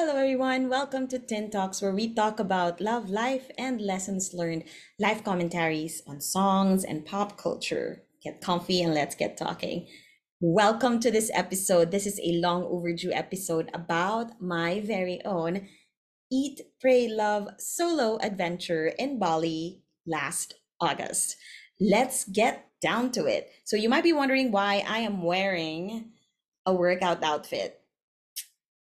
Hello, everyone. Welcome to Tin Talks, where we talk about love, life, and lessons learned, life commentaries on songs and pop culture. Get comfy and let's get talking. Welcome to this episode. This is a long overdue episode about my very own Eat, Pray, Love solo adventure in Bali last August. Let's get down to it. So, you might be wondering why I am wearing a workout outfit.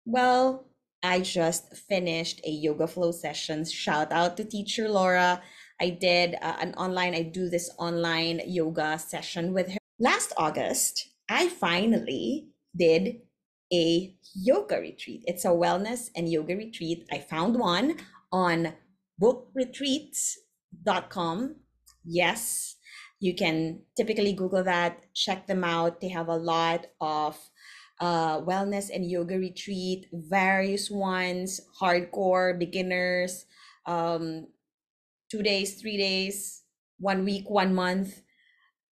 Well, I just finished a yoga flow session. Shout out to teacher Laura. I did uh, an online, I do this online yoga session with her. Last August, I finally did a yoga retreat. It's a wellness and yoga retreat. I found one on bookretreats.com. Yes, you can typically Google that, check them out. They have a lot of uh, wellness and yoga retreat, various ones, hardcore, beginners, um, two days, three days, one week, one month.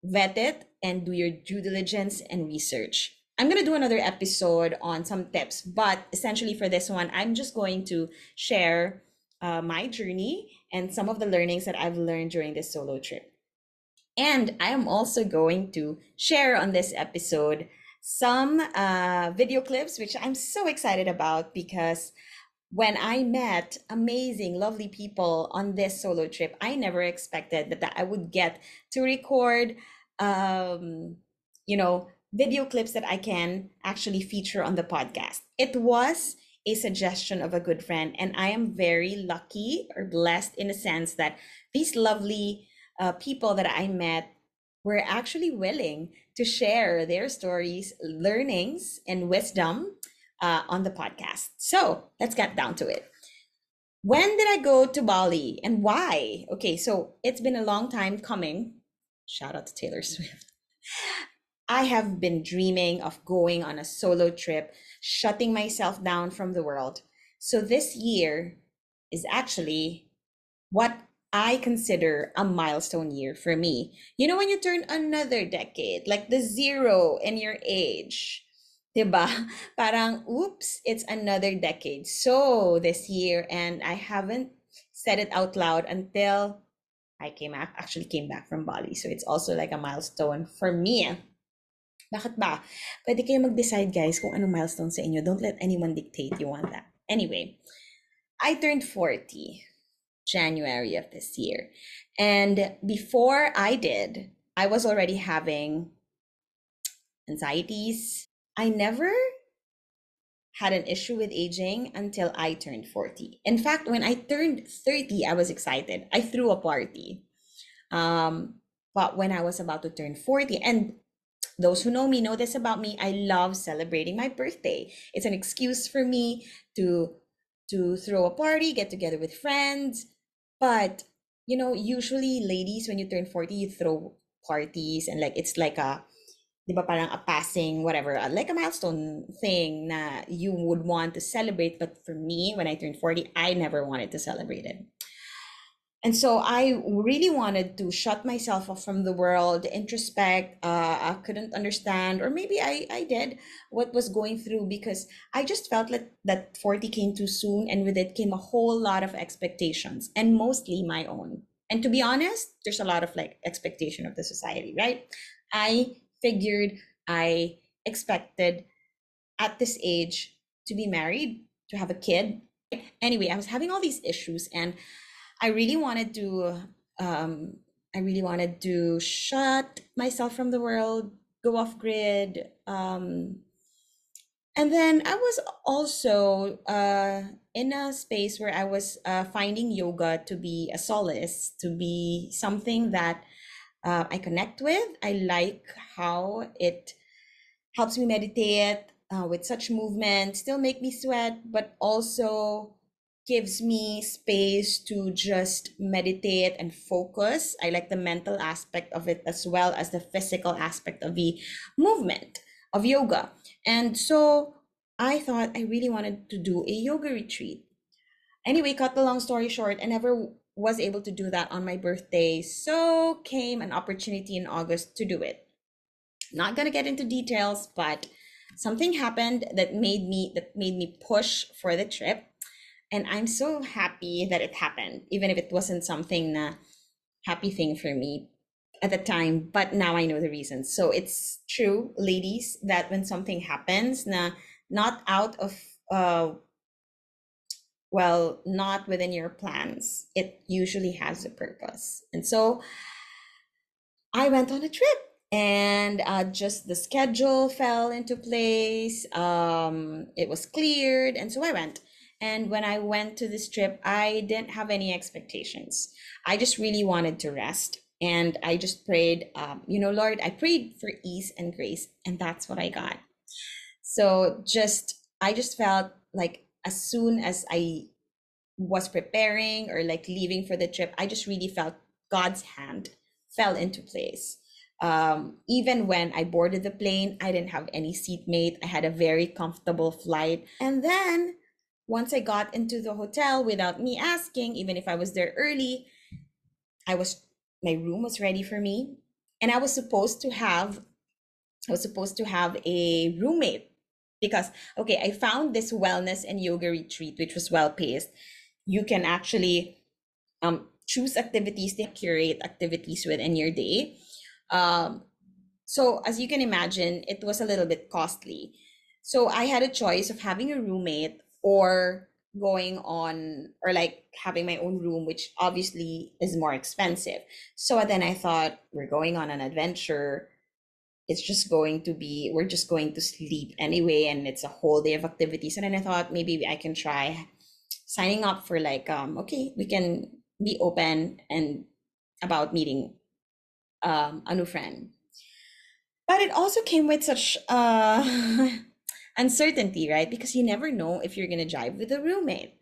Vet it and do your due diligence and research. I'm going to do another episode on some tips, but essentially for this one, I'm just going to share uh, my journey and some of the learnings that I've learned during this solo trip. And I am also going to share on this episode some uh, video clips, which I'm so excited about because when I met amazing, lovely people on this solo trip, I never expected that, that I would get to record, um, you know, video clips that I can actually feature on the podcast. It was a suggestion of a good friend, and I am very lucky or blessed in a sense that these lovely uh, people that I met were actually willing to share their stories, learnings, and wisdom uh, on the podcast. So let's get down to it. When did I go to Bali and why? Okay, so it's been a long time coming. Shout out to Taylor Swift. I have been dreaming of going on a solo trip, shutting myself down from the world. So this year is actually what I consider a milestone year for me. You know, when you turn another decade, like the zero in your age, diba? Parang, oops, it's another decade. So this year, and I haven't said it out loud until I came back, actually came back from Bali. So it's also like a milestone for me. Bakit ba? Pwede kayo mag-decide guys kung anong milestone sa inyo. Don't let anyone dictate you want that. Anyway, I turned 40 January of this year. And before I did, I was already having anxieties. I never had an issue with aging until I turned 40. In fact, when I turned 30, I was excited. I threw a party. Um, but when I was about to turn 40, and those who know me know this about me, I love celebrating my birthday. It's an excuse for me to to throw a party, get together with friends, but you know, usually ladies when you turn 40, you throw parties and like it's like a di ba parang a passing whatever, uh, like a milestone thing na you would want to celebrate. But for me, when I turned 40, I never wanted to celebrate it. And so I really wanted to shut myself off from the world, introspect. Uh, I couldn't understand, or maybe I, I did what was going through because I just felt like that 40 came too soon, and with it came a whole lot of expectations, and mostly my own. And to be honest, there's a lot of like expectation of the society, right? I figured I expected at this age to be married, to have a kid. Anyway, I was having all these issues and I really wanted to um, I really wanted to shut myself from the world, go off grid. Um, and then I was also uh, in a space where I was uh, finding yoga to be a solace, to be something that uh, I connect with. I like how it helps me meditate uh, with such movement, still make me sweat, but also gives me space to just meditate and focus. I like the mental aspect of it as well as the physical aspect of the movement of yoga. And so I thought I really wanted to do a yoga retreat. Anyway, cut the long story short, I never was able to do that on my birthday. So came an opportunity in August to do it. Not going to get into details, but something happened that made me that made me push for the trip and i'm so happy that it happened even if it wasn't something na happy thing for me at the time but now i know the reasons so it's true ladies that when something happens na not out of uh well not within your plans it usually has a purpose. And so i went on a trip and uh, just the schedule fell into place um, it was cleared and so i went and when i went to this trip i didn't have any expectations i just really wanted to rest and i just prayed um, you know lord i prayed for ease and grace and that's what i got so just i just felt like as soon as i was preparing or like leaving for the trip i just really felt god's hand fell into place um, even when I boarded the plane, I didn't have any seatmate. I had a very comfortable flight. And then once I got into the hotel without me asking, even if I was there early, I was my room was ready for me. And I was supposed to have I was supposed to have a roommate because okay, I found this wellness and yoga retreat, which was well paced. You can actually um, choose activities to curate activities within your day um, so as you can imagine, it was a little bit costly. So I had a choice of having a roommate or going on or like having my own room, which obviously is more expensive. So then I thought we're going on an adventure. It's just going to be, we're just going to sleep anyway, and it's a whole day of activities. And then I thought maybe I can try signing up for like, um, okay, we can be open and about meeting um, a new friend. But it also came with such uh, uncertainty, right? Because you never know if you're going to jive with a roommate.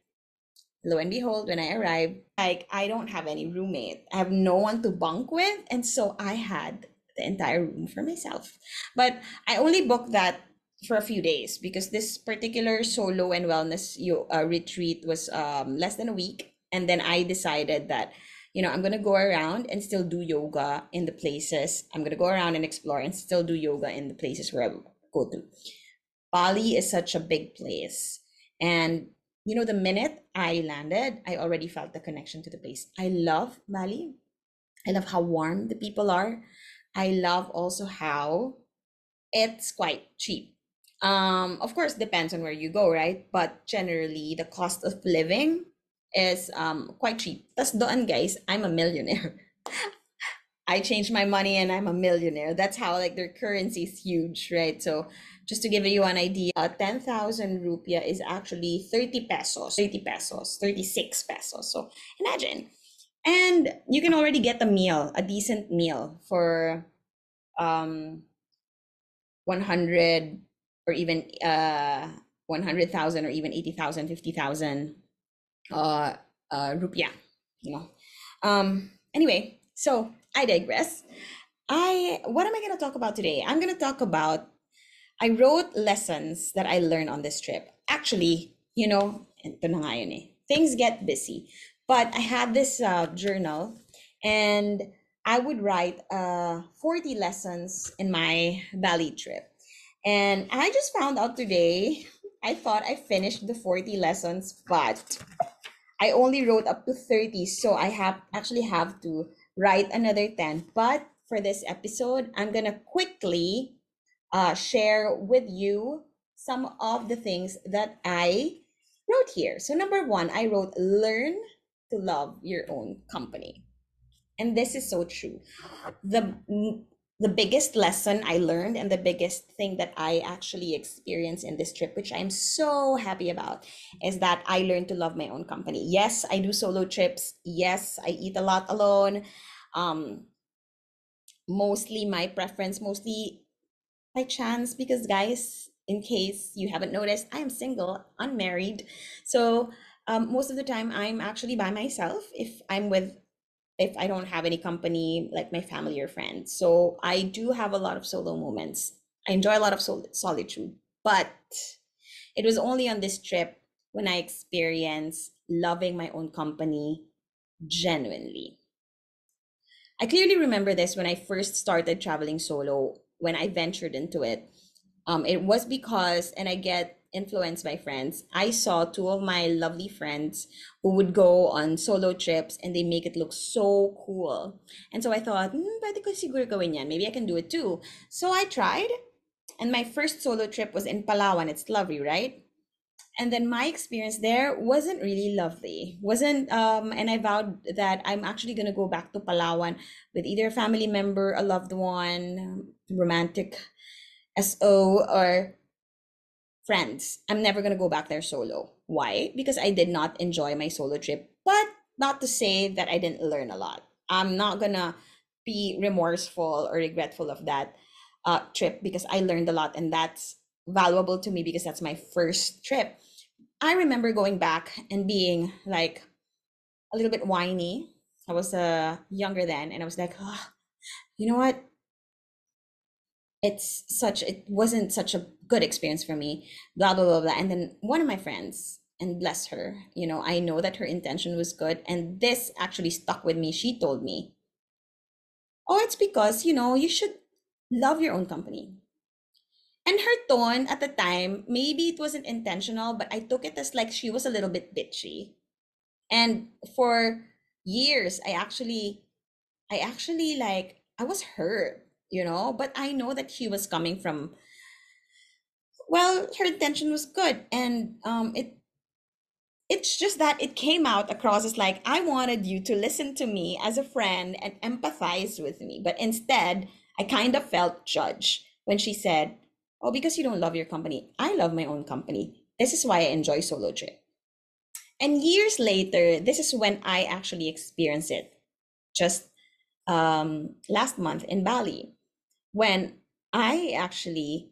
Lo and behold, when I arrived, like I don't have any roommate. I have no one to bunk with. And so I had the entire room for myself. But I only booked that for a few days because this particular solo and wellness uh, retreat was um, less than a week. And then I decided that you know, I'm going to go around and still do yoga in the places. I'm going to go around and explore and still do yoga in the places where I go to. Bali is such a big place. And, you know, the minute I landed, I already felt the connection to the place. I love Bali. I love how warm the people are. I love also how it's quite cheap. Um, of course, depends on where you go, right? But generally, the cost of living is um quite cheap. That's done, guys, I'm a millionaire. I changed my money and I'm a millionaire. That's how like their currency is huge, right? So just to give you an idea, uh, 10,000 rupiah is actually 30 pesos, 30 pesos, 36 pesos. So imagine. And you can already get a meal, a decent meal for um 100 or even uh 100,000 or even 80,000, 50,000 uh, uh, rupiah, you know. Um, anyway, so I digress. I what am I going to talk about today? I'm going to talk about I wrote lessons that I learned on this trip. Actually, you know, ito na nga eh. Things get busy. But I had this uh, journal and I would write uh, 40 lessons in my Bali trip. And I just found out today, I thought I finished the 40 lessons, but I only wrote up to 30, so I have actually have to write another 10. But for this episode, I'm gonna quickly uh, share with you some of the things that I wrote here. So number one, I wrote learn to love your own company. And this is so true. The the biggest lesson I learned and the biggest thing that I actually experienced in this trip, which I'm so happy about, is that I learned to love my own company. Yes, I do solo trips. Yes, I eat a lot alone. Um, mostly my preference, mostly by chance, because guys, in case you haven't noticed, I am single, unmarried. So um, most of the time, I'm actually by myself. If I'm with if I don't have any company like my family or friends. So I do have a lot of solo moments. I enjoy a lot of sol- solitude, but it was only on this trip when I experienced loving my own company genuinely. I clearly remember this when I first started traveling solo, when I ventured into it. Um, it was because, and I get influenced by friends. I saw two of my lovely friends who would go on solo trips and they make it look so cool. And so I thought, hmm. Maybe I can do it too. So I tried. And my first solo trip was in Palawan. It's lovely, right? And then my experience there wasn't really lovely. Wasn't um and i vowed that i'm actually going to go back to palawan with either a family member a loved one romantic so or friends. I'm never going to go back there solo. Why? Because i did not enjoy my solo trip but not to say that i didn't learn a lot. I'm not going to be remorseful or regretful of that uh, trip because i learned a lot and that's valuable to me because that's my first trip I remember going back and being like a little bit whiny. I was uh, younger then, and I was like, oh, you know what? It's such, it wasn't such a good experience for me, blah, blah, blah, blah. And then one of my friends, and bless her, you know, I know that her intention was good. And this actually stuck with me. She told me, oh, it's because, you know, you should love your own company her tone at the time, maybe it wasn't intentional, but I took it as like she was a little bit bitchy. And for years, I actually, I actually like, I was hurt, you know, but I know that she was coming from, well, her intention was good. And um, it, it's just that it came out across as like, I wanted you to listen to me as a friend and empathize with me. But instead, I kind of felt judged when she said, Oh, because you don't love your company. I love my own company. This is why I enjoy solo trip. And years later, this is when I actually experienced it. Just um, last month in Bali, when I actually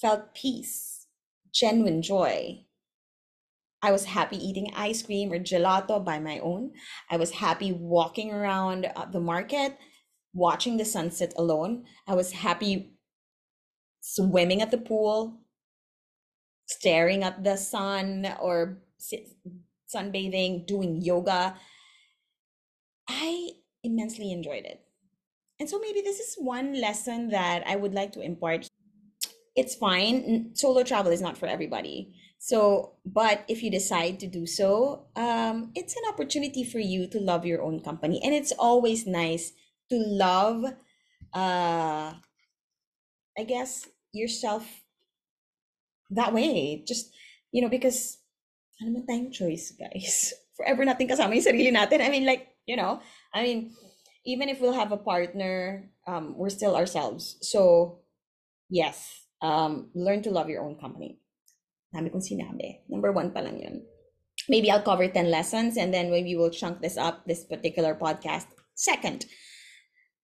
felt peace, genuine joy. I was happy eating ice cream or gelato by my own. I was happy walking around uh, the market, watching the sunset alone. I was happy swimming at the pool, staring at the sun or sunbathing, doing yoga. I immensely enjoyed it. And so maybe this is one lesson that I would like to impart. It's fine. Solo travel is not for everybody. So, but if you decide to do so, um, it's an opportunity for you to love your own company. And it's always nice to love uh, I guess, yourself that way. Just, you know, because ano man tayong choice, guys. Forever natin kasama yung sarili natin. I mean, like, you know, I mean, even if we'll have a partner, um, we're still ourselves. So, yes, um, learn to love your own company. Dami kong sinabi. Number one pa lang yun. Maybe I'll cover 10 lessons and then maybe we'll chunk this up, this particular podcast. Second,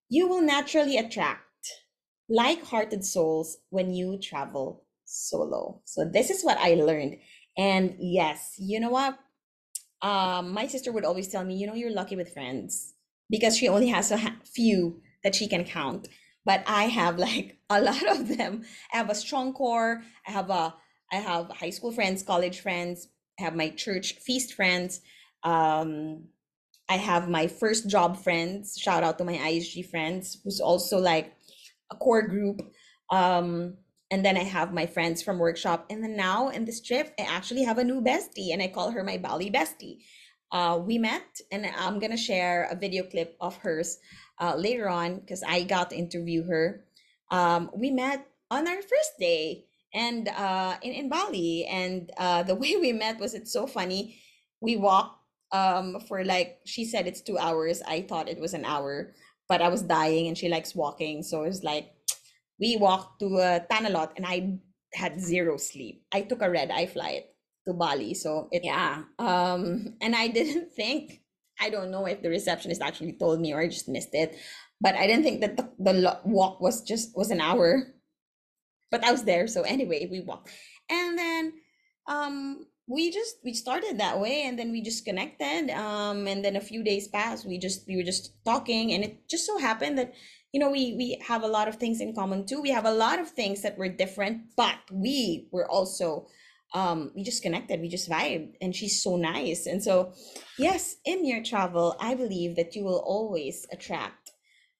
you will naturally attract like-hearted souls when you travel solo. So this is what I learned. And yes, you know what? Um, my sister would always tell me, you know, you're lucky with friends because she only has a few that she can count. But I have like a lot of them. I have a strong core. I have a I have high school friends, college friends. I have my church feast friends. Um, I have my first job friends. Shout out to my ISG friends, who's also like a core group. Um, and then I have my friends from workshop. And then now in this trip, I actually have a new bestie and I call her my Bali bestie. Uh, we met and I'm to share a video clip of hers uh, later on because I got to interview her. Um, we met on our first day and uh, in, in Bali. And uh, the way we met was it's so funny. We walked um, for like, she said it's two hours. I thought it was an hour but I was dying and she likes walking. So it was like, we walked to a Tanah Lot and I had zero sleep. I took a red eye flight to Bali. So it, yeah. Um, and I didn't think, I don't know if the receptionist actually told me or I just missed it, but I didn't think that the, the walk was just, was an hour, but I was there. So anyway, we walked. And then, um, we just we started that way and then we just connected um and then a few days passed we just we were just talking and it just so happened that you know we we have a lot of things in common too. We have a lot of things that were different but we were also um we just connected we just vibed and she's so nice. And so yes in your travel i believe that you will always attract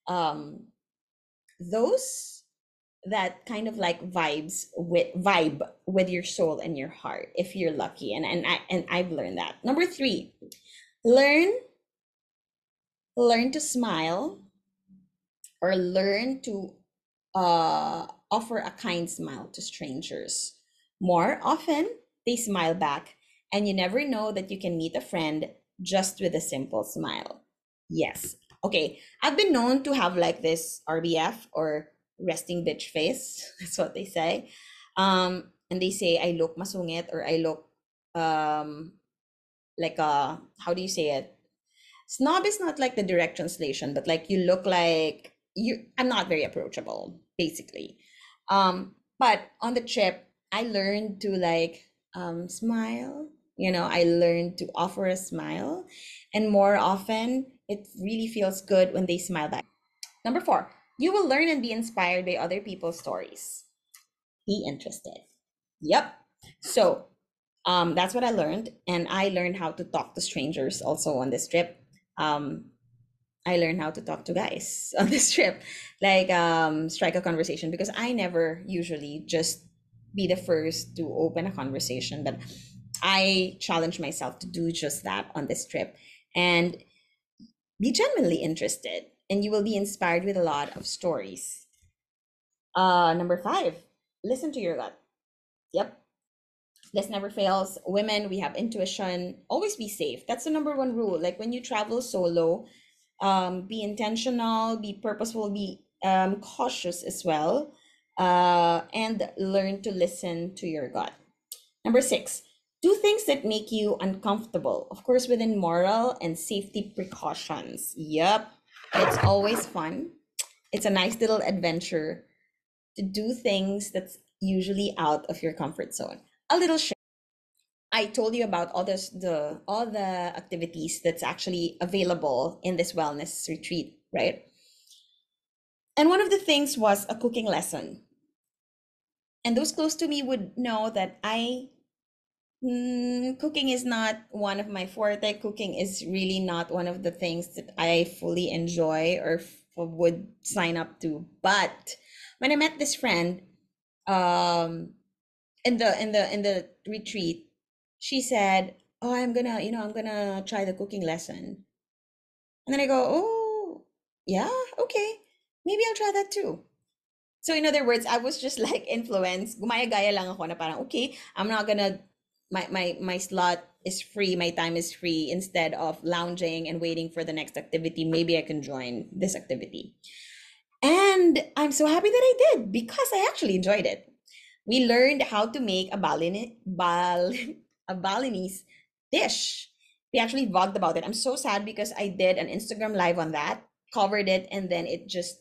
um those that kind of like vibes with vibe with your soul and your heart if you're lucky and and I and I've learned that. Number 3. Learn learn to smile or learn to uh offer a kind smile to strangers. More often, they smile back and you never know that you can meet a friend just with a simple smile. Yes. Okay, I've been known to have like this RBF or resting bitch face. That's what they say. Um, and they say I look masungit or I look um like a how do you say it? Snob is not like the direct translation, but like you look like you I'm not very approachable, basically. Um, but on the trip, I learned to like um smile. You know, I learned to offer a smile. And more often, it really feels good when they smile back. Number four, you will learn and be inspired by other people's stories. Be interested. Yep. So um, that's what I learned. And I learned how to talk to strangers also on this trip. Um, I learned how to talk to guys on this trip, like um, strike a conversation because I never usually just be the first to open a conversation, but I challenge myself to do just that on this trip and be genuinely interested and you will be inspired with a lot of stories. Uh, number five, listen to your gut. Yep. This never fails. Women, we have intuition. Always be safe. That's the number one rule. Like when you travel solo, um, be intentional, be purposeful, be um, cautious as well, uh, and learn to listen to your gut. Number six, do things that make you uncomfortable, of course, within moral and safety precautions. Yep, it's always fun. It's a nice little adventure to do things that's usually out of your comfort zone. A little. I told you about all this the all the activities that's actually available in this wellness retreat, right? And one of the things was a cooking lesson. And those close to me would know that I Mm, cooking is not one of my forte. Cooking is really not one of the things that I fully enjoy or f- would sign up to. But when I met this friend, um, in the in the in the retreat, she said, "Oh, I'm gonna, you know, I'm gonna try the cooking lesson." And then I go, "Oh, yeah, okay, maybe I'll try that too." So in other words, I was just like influenced. Gumaya-gaya lang ako na parang, okay, I'm not gonna my my my slot is free my time is free instead of lounging and waiting for the next activity maybe i can join this activity. And i'm so happy that i did because i actually enjoyed it. We learned how to make a balinese bal, a balinese dish. We actually vlogged about it. I'm so sad because i did an instagram live on that covered it and then it just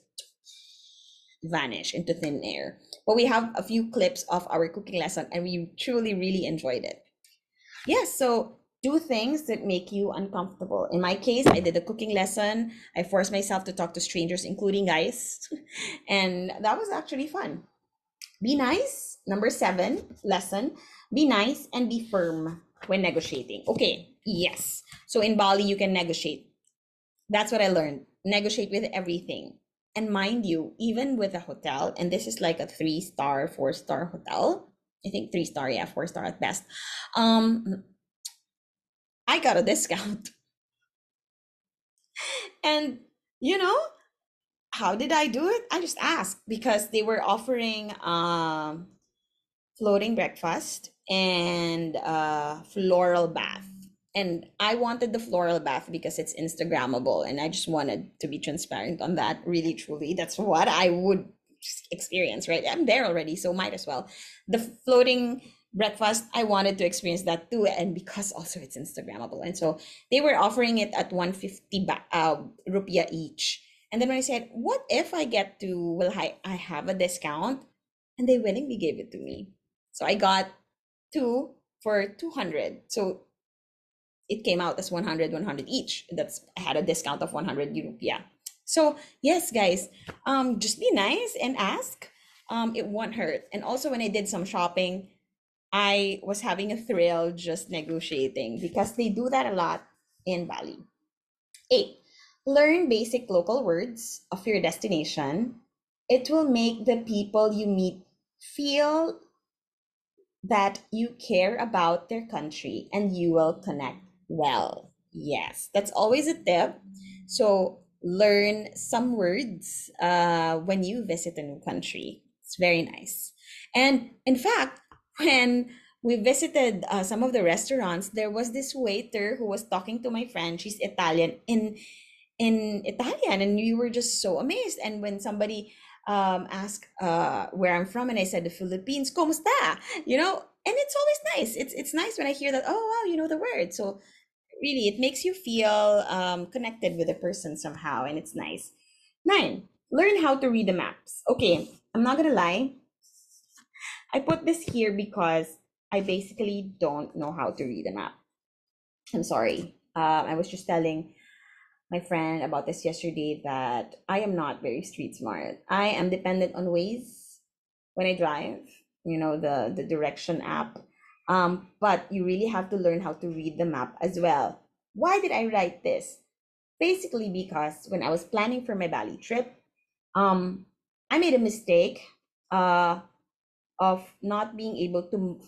vanished into thin air but we have a few clips of our cooking lesson and we truly really enjoyed it. Yes so do things that make you uncomfortable. In my case i did a cooking lesson. I forced myself to talk to strangers including guys. And that was actually fun. Be nice number seven lesson. Be nice and be firm when negotiating. Okay yes. So in bali you can negotiate. That's what i learned. Negotiate with everything and mind you, even with a hotel, and this is like a three star, four star hotel, I think three star, yeah, four star at best. Um, I got a discount. and you know, how did I do it? I just asked because they were offering um floating breakfast and uh floral bath and I wanted the floral bath because it's Instagrammable, and I just wanted to be transparent on that. Really, truly, that's what I would experience. Right, I'm there already, so might as well. The floating breakfast, I wanted to experience that too, and because also it's Instagrammable, and so they were offering it at 150 ba- uh, rupiah each. And then when I said, "What if I get to? Will I I have a discount?" And they willingly gave it to me, so I got two for 200. So it came out as 100 100 each. That's had a discount of 100 rupiah so yes guys um just be nice and ask. Um it won't hurt. And also when i did some shopping i was having a thrill just negotiating because they do that a lot in bali. Eight learn basic local words of your destination. It will make the people you meet feel that you care about their country and you will connect well. Yes, that's always a tip. So learn some words uh, when you visit a new country. It's very nice. And in fact, when we visited uh, some of the restaurants, there was this waiter who was talking to my friend. She's Italian in in Italian, and we were just so amazed. And when somebody um, asked uh, where I'm from, and I said the Philippines, "Kumusta?" You know, and it's always nice. It's it's nice when I hear that. Oh wow, you know the word. So really, it makes you feel um, connected with a person somehow, and it's nice. Nine, learn how to read the maps. Okay, I'm not gonna lie. I put this here because I basically don't know how to read a map. I'm sorry. Uh, I was just telling my friend about this yesterday that I am not very street smart. I am dependent on Waze when I drive, you know, the, the direction app. Um, but you really have to learn how to read the map as well. Why did I write this? Basically, because when I was planning for my Bali trip, um, I made a mistake uh, of not being able to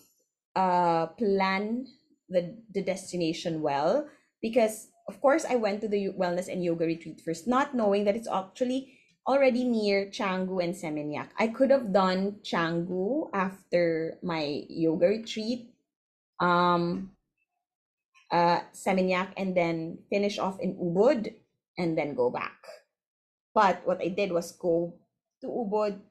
uh, plan the, the destination well because of course I went to the wellness and yoga retreat first, not knowing that it's actually already near Canggu and Seminyak. I could have done Canggu after my yoga retreat, um, uh, Seminyak, and then finish off in Ubud and then go back. But what I did was go to Ubud,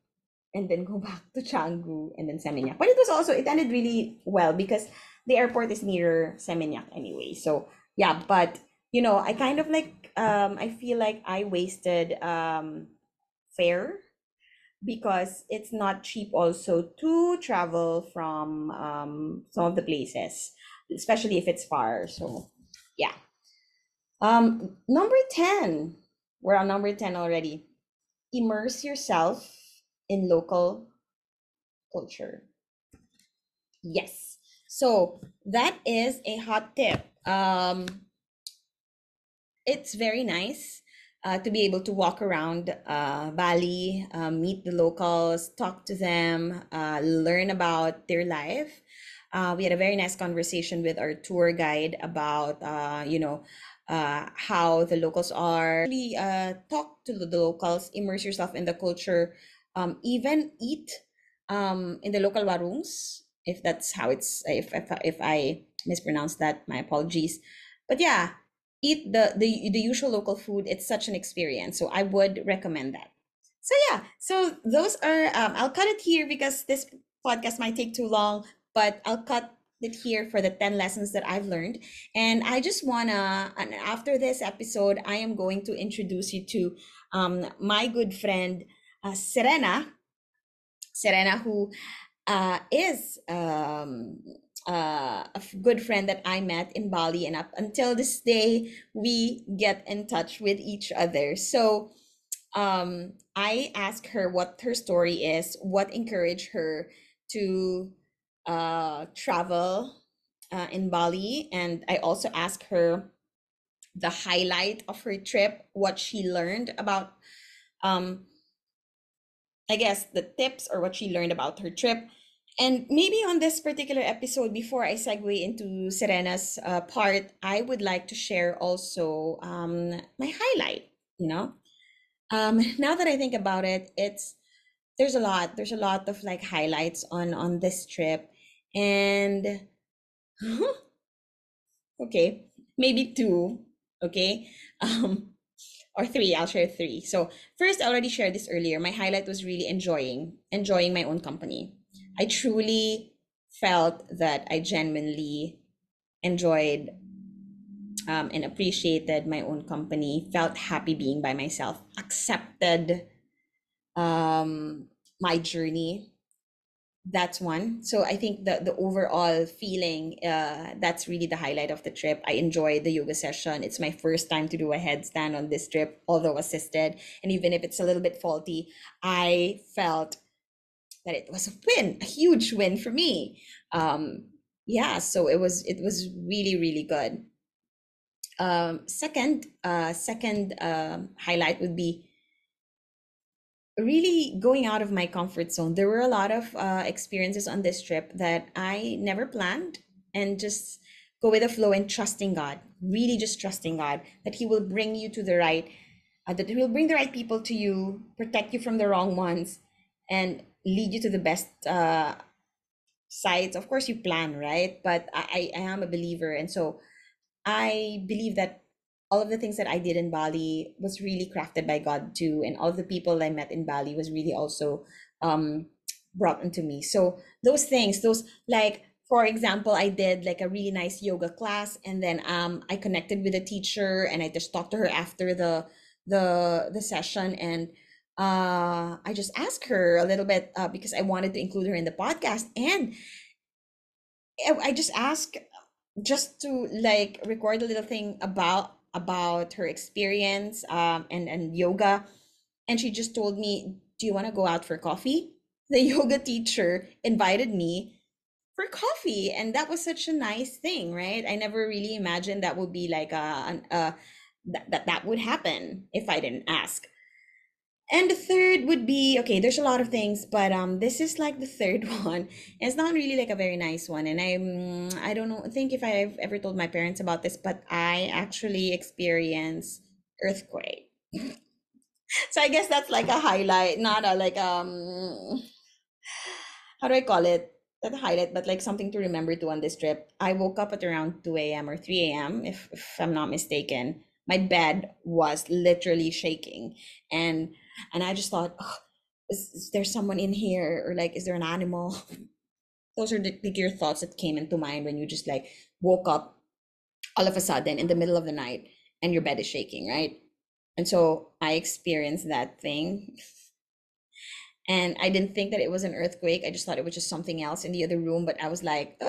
and then go back to Canggu and then Seminyak. But it was also it ended really well because the airport is near Seminyak anyway. So yeah, but you know, I kind of like um I feel like I wasted um fare because it's not cheap also to travel from um some of the places, especially if it's far. So yeah. Um number 10. We're on number 10 already. Immerse yourself in local culture. Yes. So that is a hot tip. Um, it's very nice uh, to be able to walk around uh, Bali, uh, meet the locals, talk to them, uh, learn about their life. Uh, we had a very nice conversation with our tour guide about, uh, you know, how the locals are. Really, talk to the locals, immerse yourself in the culture, um, even eat um, in the local warungs, if that's how it's, if, if, if I mispronounce that, my apologies. But yeah, eat the, the, the usual local food. It's such an experience. So I would recommend that. So yeah, so those are, um, I'll cut it here because this podcast might take too long, but I'll cut it here for the 10 lessons that I've learned. And I just wanna, and after this episode, I am going to introduce you to um, my good friend, uh, Serena, Serena, who uh, is um, uh, a good friend that I met in Bali, and up until this day, we get in touch with each other. So um, I asked her what her story is, what encouraged her to uh, travel uh, in Bali, and I also asked her the highlight of her trip, what she learned about um, I guess, the tips or what she learned about her trip. And maybe on this particular episode, before I segue into Serena's uh, part, I would like to share also um, my highlight. You know, um, now that I think about it, it's there's a lot. There's a lot of like highlights on on this trip, and okay, maybe two. Okay, um, or three i'll share three so first i already shared this earlier my highlight was really enjoying enjoying my own company i truly felt that i genuinely enjoyed um, and appreciated my own company felt happy being by myself accepted um, my journey. That's one. So i think the the overall feeling uh that's really the highlight of the trip. I enjoyed the yoga session. It's my first time to do a headstand on this trip although assisted. And even if it's a little bit faulty i felt that it was a win a huge win for me um yeah so it was it was really really good um second uh second um highlight would be really going out of my comfort zone. There were a lot of uh, experiences on this trip that I never planned and just go with the flow and trusting God, really just trusting God that He will bring you to the right, uh, that He will bring the right people to you, protect you from the wrong ones, and lead you to the best uh, sites. Of course, you plan, right? But I, I am a believer. And so I believe that all of the things that I did in Bali was really crafted by God too. And all the people I met in Bali was really also um, brought into me. So those things, those like, for example, I did like a really nice yoga class and then um, I connected with a teacher and I just talked to her after the the the session and uh, I just asked her a little bit uh, because I wanted to include her in the podcast. And I just asked just to like record a little thing about about her experience um, and and yoga. And she just told me do you want to go out for coffee? The yoga teacher invited me for coffee. And that was such a nice thing right? I never really imagined that would be like a, a, a that, that that would happen if i didn't ask and the third would be okay there's a lot of things but um this is like the third one. It's not really like a very nice one and i'm i don't know think if i've ever told my parents about this but i actually experienced earthquake. So i guess that's like a highlight not a like um how do i call it? Not a highlight but like something to remember to on this trip. I woke up at around 2 a.m or 3 a.m if, if i'm not mistaken. My bed was literally shaking and and i just thought oh, is, is there someone in here? Or like is there an animal? Those are the, the your thoughts that came into mind when you just like woke up all of a sudden in the middle of the night and your bed is shaking right? And so i experienced that thing. And i didn't think that it was an earthquake. I just thought it was just something else in the other room but i was like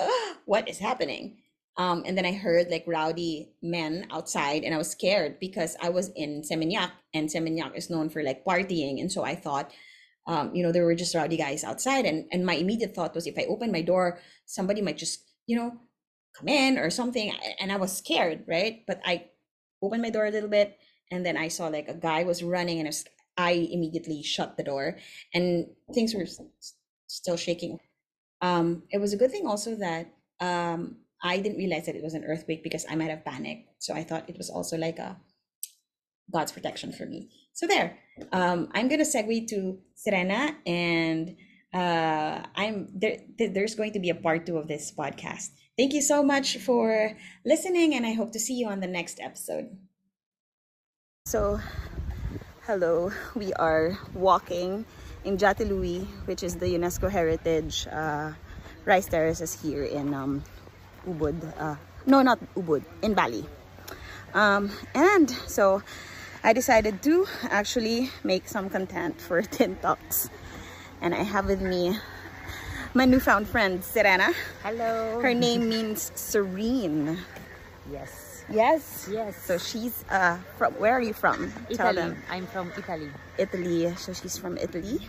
what is happening um, and then I heard like rowdy men outside, and I was scared because I was in Seminyak, and Seminyak is known for like partying. And so I thought, um, you know, there were just rowdy guys outside. And, and my immediate thought was if I open my door, somebody might just, you know, come in or something. And I was scared, right? But I opened my door a little bit, and then I saw like a guy was running, and I, immediately shut the door, and things were still shaking. Um, it was a good thing also that um, I didn't realize that it was an earthquake because I might have panicked. So I thought it was also like a God's protection for me. So there, um, I'm gonna segue to Serena, and uh, I'm there. There's going to be a part two of this podcast. Thank you so much for listening, and I hope to see you on the next episode. So, hello, we are walking in Jatiluwih, which is the UNESCO Heritage uh, Rice Terraces here in um, Ubud. Uh, no, not Ubud, in Bali. Um, and so I decided to actually make some content for Tin Talks. And I have with me my newfound friend, Serena. Hello. Her name means serene. Yes. Yes? Yes. So she's, uh, from, where are you from? Italy. I'm from Italy. Italy. So she's from Italy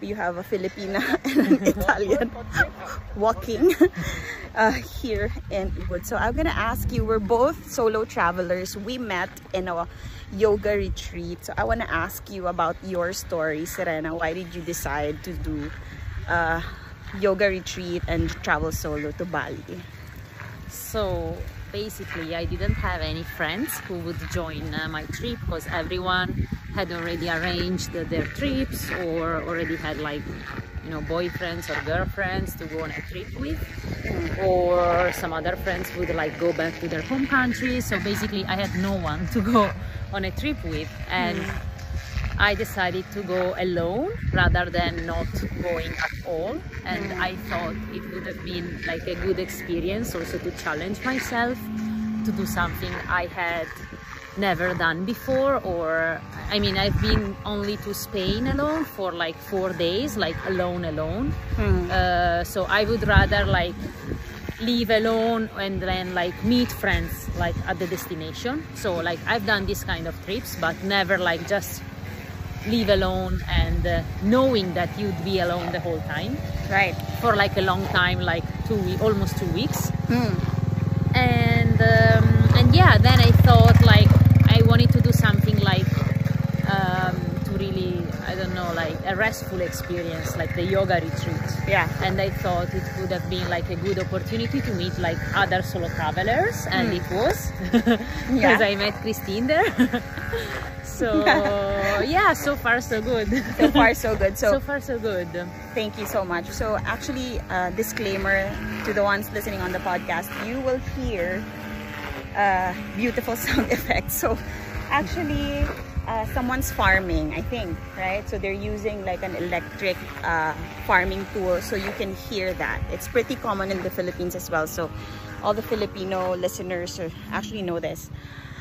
you have a Filipina and an Italian walking uh, here in Ubud. So I'm gonna ask you, we're both solo travelers. We met in a yoga retreat. So I wanna ask you about your story, Serena. Why did you decide to do a yoga retreat and travel solo to Bali? So basically I didn't have any friends who would join uh, my trip because everyone had already arranged their trips or already had like you know boyfriends or girlfriends to go on a trip with or some other friends would like go back to their home country so basically I had no one to go on a trip with and mm. I decided to go alone rather than not going at all and mm. I thought it would have been like a good experience also to challenge myself to do something I had never done before or I mean I've been only to Spain alone for like four days like alone alone. Hmm. uh, so I would rather like leave alone and then like meet friends like at the destination. So like I've done this kind of trips but never like just leave alone and uh, knowing that you'd be alone the whole time. Right. For like a long time like two almost two weeks. Hmm. and um, and yeah then I thought like I wanted to do something like um, to really, I don't know, like a restful experience, like the yoga retreat. Yeah. And I thought it would have been like a good opportunity to meet like other solo travelers, and it was because. Yeah. I met Christine there. so yeah, so far so good. So far, so good. so So, far so good. thank you so much. So, actually, uh, disclaimer to the ones listening on the podcast, you will hear uh, beautiful sound effects. So, actually, uh, someone's farming, I think, right? So, they're using like an electric uh, farming tool, so you can hear that. It's pretty common in the Philippines as well. So, all the Filipino listeners actually know this.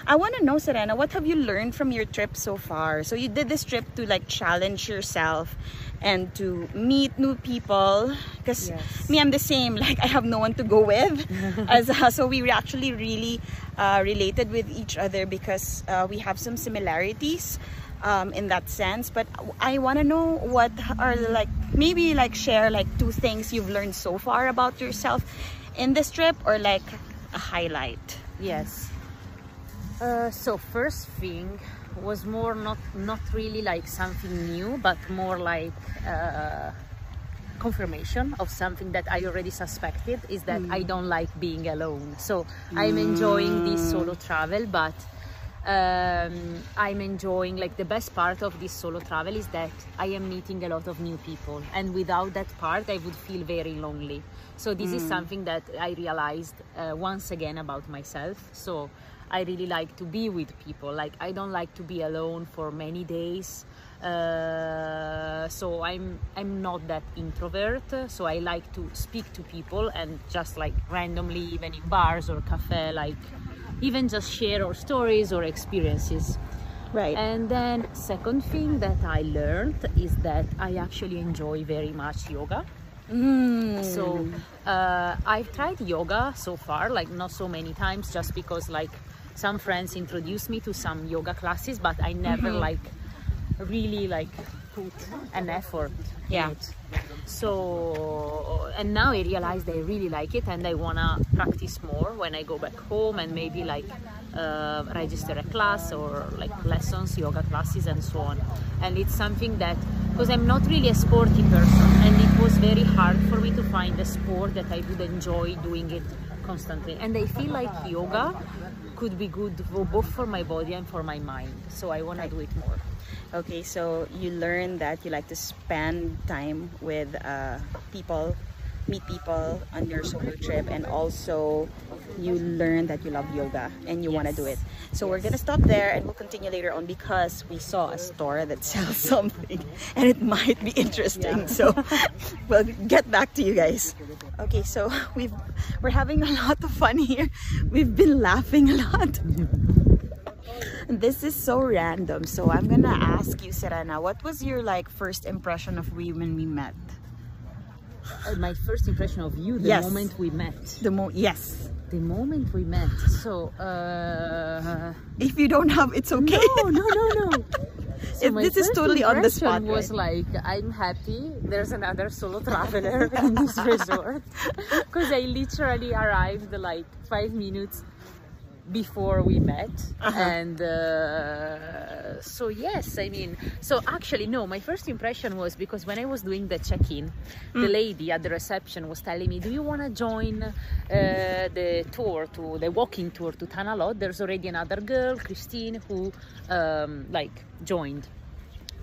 I want to know, Serena, what have you learned from your trip so far? So you did this trip to like challenge yourself and to meet new people. Because Yes. me, I'm the same. Like I have no one to go with. As uh, so, we were actually really uh, related with each other because uh, we have some similarities. Um, in that sense, but I want to know what are like maybe like share like two things you've learned so far about yourself in this trip or like a highlight. Yes. Uh, so first thing was more not not really like something new, but more like uh, confirmation of something that I already suspected is that I don't like being alone. So I'm enjoying this solo travel, but um, I'm enjoying like the best part of this solo travel is that I am meeting a lot of new people, and without that part, I would feel very lonely. So this is something that I realized uh, once again about myself. So I really like to be with people. Like I don't like to be alone for many days. Uh, so I'm I'm not that introvert. So I like to speak to people and just like randomly, even in bars or cafe, like even just share our stories or experiences. Right. And then second thing that I learned is that I actually enjoy very much yoga. Mm. So uh, I've tried yoga so far, like not so many times, just because like some friends introduced me to some yoga classes, but I never Mm-hmm. like really like put an effort Yeah. in it. So and now I realized I really like it, and I wanna practice more when I go back home, and maybe like uh, register a class or like lessons, yoga classes, and so on. And it's something that because I'm not really a sporty person, and it was very hard for me to find a sport that I would enjoy doing it constantly. And I feel like yoga could be good for both for my body and for my mind. So I want to do it more. Okay, so you learn that you like to spend time with uh, people, meet people on your solo trip, and also you learn that you love yoga and you want to do it. So we're gonna stop there and we'll continue later on because we saw a store that sells something and it might be interesting. Yeah. So we'll get back to you guys. Okay, so we've we're having a lot of fun here. We've been laughing a lot. This is so random. So I'm gonna ask you, Serena, what was your like first impression of we when we met? Uh, my first impression of you the Yes. moment we met. The mo yes. The moment we met. So, uh, If you don't have, it's okay. no, no, no, no. So my this is totally on the spot, Was right? like I'm happy. There's another solo traveler in this resort because I literally arrived like five minutes before we met Uh-huh. and uh, so yes i mean so actually no my first impression was because when i was doing the check-in the Mm. lady at the reception was telling me do you want to join uh, the tour to the walking tour to Tanah Lot there's already another girl christine who um, like joined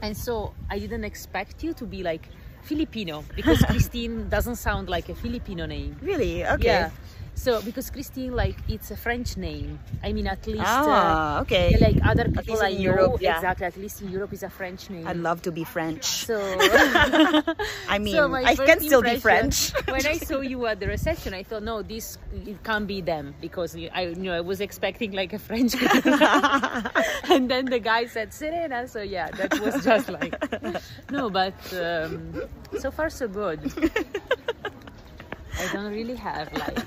and so i didn't expect you to be like filipino because christine doesn't sound like a filipino name Really? Okay. yeah. So because Christine, like, it's a French name. I mean, at least Ah, uh, okay. like other people least I in know, Europe, yeah. exactly. At least in Europe, is a French name. I'd love to be French. so, I mean, so I can still be French. when I saw you at the reception, I thought, no, this it can't be them because I, you know, I was expecting like a French. girl. and then the guy said Serena, so yeah, that was just like no, but um, so far so good. I don't really have like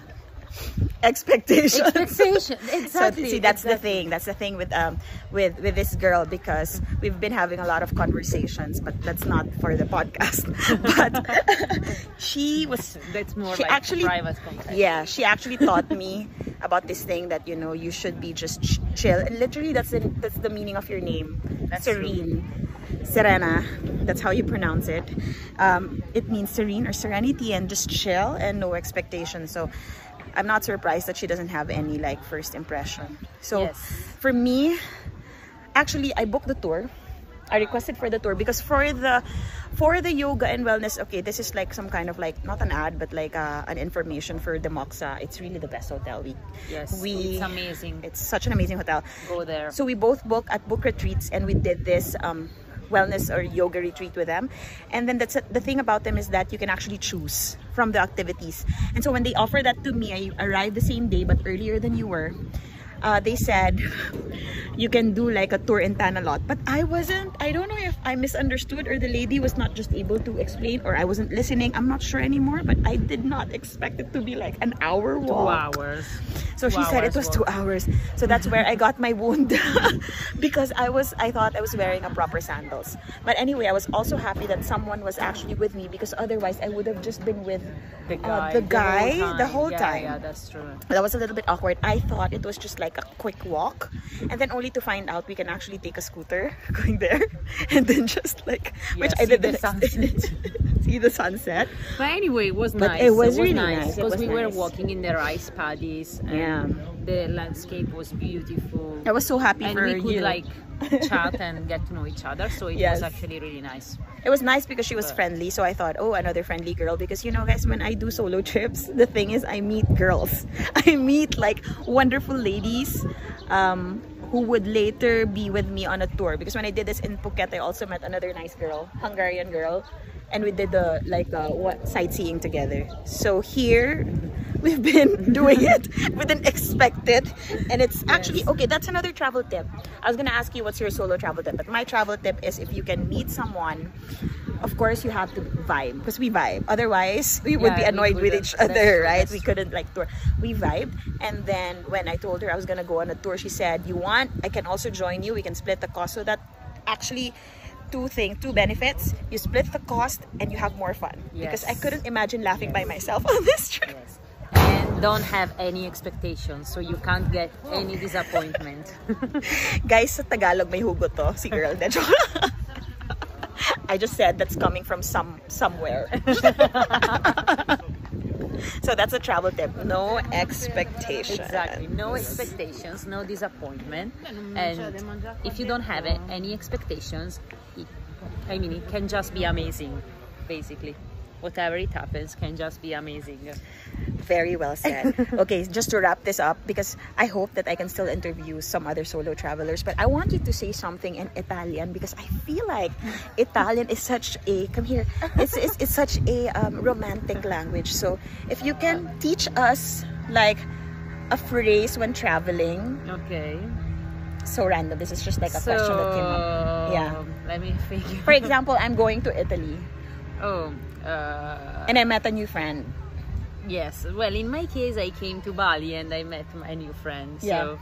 Expectation. expectation. So Exactly. see, that's the thing. That's the thing with um with with this girl because we've been having a lot of conversations, but that's not for the podcast. but she was That's more She like actually- private conversation. yeah she actually taught me about this thing that you know you should be just ch- chill and literally that's the, that's the meaning of your name That's serene Serena. That's how you pronounce it. Um, it means serene or serenity and just chill and no expectations. So I'm not surprised that she doesn't have any like first impression. So Yes. for me, actually I booked the tour. I requested for the tour because for the for the yoga and wellness, okay, this is like some kind of like not an ad but like uh, an information for the Moxa. It's really the best hotel. We Yes, we it's amazing. It's such an amazing hotel. Go there. So we both booked at Book Retreats and we did this um, wellness or yoga retreat with them. And then that's the thing about them is that you can actually choose from the activities. And so when they offered that to me, I arrived the same day but earlier than you were. Uh, they said you can do like a tour in Tanah Lot. But I wasn't, I don't know if I misunderstood or the lady was not just able to explain or I wasn't listening. I'm not sure anymore, but I did not expect it to be like an hour walk. Two hours. So she Two said it was walk. two hours. So that's where I got my wound because I was I thought I was wearing a proper sandals. But anyway, I was also happy that someone was actually with me because otherwise I would have just been with The uh, guy. the guy whole the whole yeah, time. Yeah, that's true. That was a little bit awkward. I thought it was just like a quick walk, and then only to find out we can actually take a scooter going there, and then just like which I did the next sunset. see the sunset. But anyway, it was But nice. it was really nice. nice because was we were walking in the rice paddies. And Yeah. The landscape was beautiful. I was so happy and for we could you. like chat and get to know each other. So it Yes. was actually really nice. It was nice because she was But- friendly, so I thought, oh, another friendly girl. Because you know, guys, when I do solo trips, the thing is, I meet girls. I meet like wonderful ladies um, who would later be with me on a tour. Because when I did this in Phuket, I also met another nice girl, Hungarian girl, and we did the like uh, what sightseeing together. So here. We've been doing it. We didn't expect it. And it's actually okay. That's another travel tip. I was gonna ask you what's your solo travel tip, but my travel tip is if you can meet someone of course you have to vibe because we vibe otherwise we would be annoyed with each other right we couldn't like tour we vibe, and then when i told her i was gonna go on a tour she said you want i can also join you we can split the cost so that actually two things two benefits you split the cost and you have more fun because i couldn't imagine laughing by myself on this trip Yes. And don't have any expectations, so you can't get any disappointment. guys sa tagalog may hugot to si girl. I just said that's coming from some somewhere. So that's a travel tip. No expectations. Exactly. No expectations, no disappointment. And if you don't have a- any expectations, it, I mean, it can just be amazing, basically. Whatever it happens can just be amazing. Very well said. okay, just to wrap this up, because I hope that I can still interview some other solo travelers, but I want you to say something in Italian because I feel like Italian is such a come here. It's it's, it's such a um, romantic language. So if you can teach us like a phrase when traveling, Okay. so random. This is just like a so, question that came up. Yeah. Let me think. For example, I'm going to Italy oh, uh, and I met a new friend. Yes, well, in my case, I came to Bali and I met my new friend. So,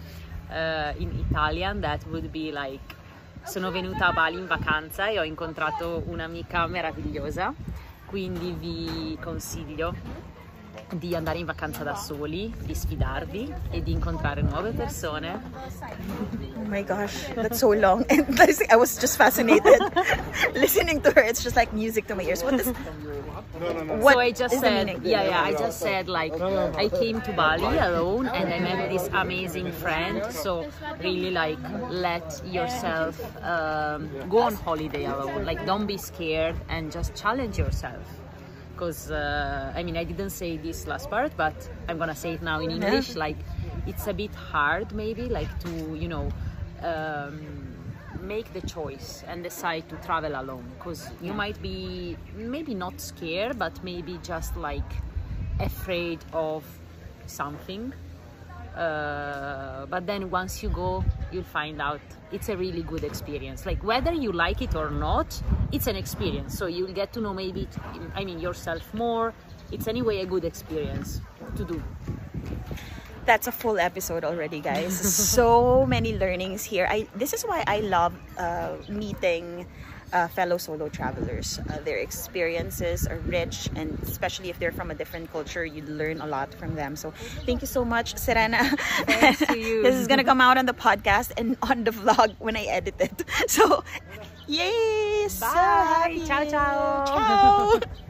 uh, in Italian, that would be like: Sono venuta a Bali in vacanza e ho incontrato un'amica meravigliosa. Quindi vi consiglio di andare in vacanza da soli, di sfidarvi e di incontrare nuove persone. Oh my gosh, that's so long. And I was just fascinated listening to her. It's just like music to my ears. What is what so I just said, yeah, yeah, I just said like I came to Bali alone and I met this amazing friend. So really like let yourself um, go on holiday alone. Like don't be scared and just challenge yourself. Because uh, I mean I didn't say this last part, but I'm gonna say it now in English. Like it's a bit hard maybe like to you know. Um, make the choice and decide to travel alone because you might be maybe not scared but maybe just like afraid of something uh, but then once you go you'll find out it's a really good experience like whether you like it or not it's an experience so you'll get to know maybe i mean yourself more it's anyway a good experience to do That's a full episode already, guys. so many learnings here. I this is why I love uh, meeting uh, fellow solo travelers. Uh, their experiences are rich, and especially if they're from a different culture, you learn a lot from them. So thank you so much, Serena. Thanks to you. this is gonna come out on the podcast and on the vlog when I edit it. So Yay! So Bye. happy. Ciao, ciao. Ciao.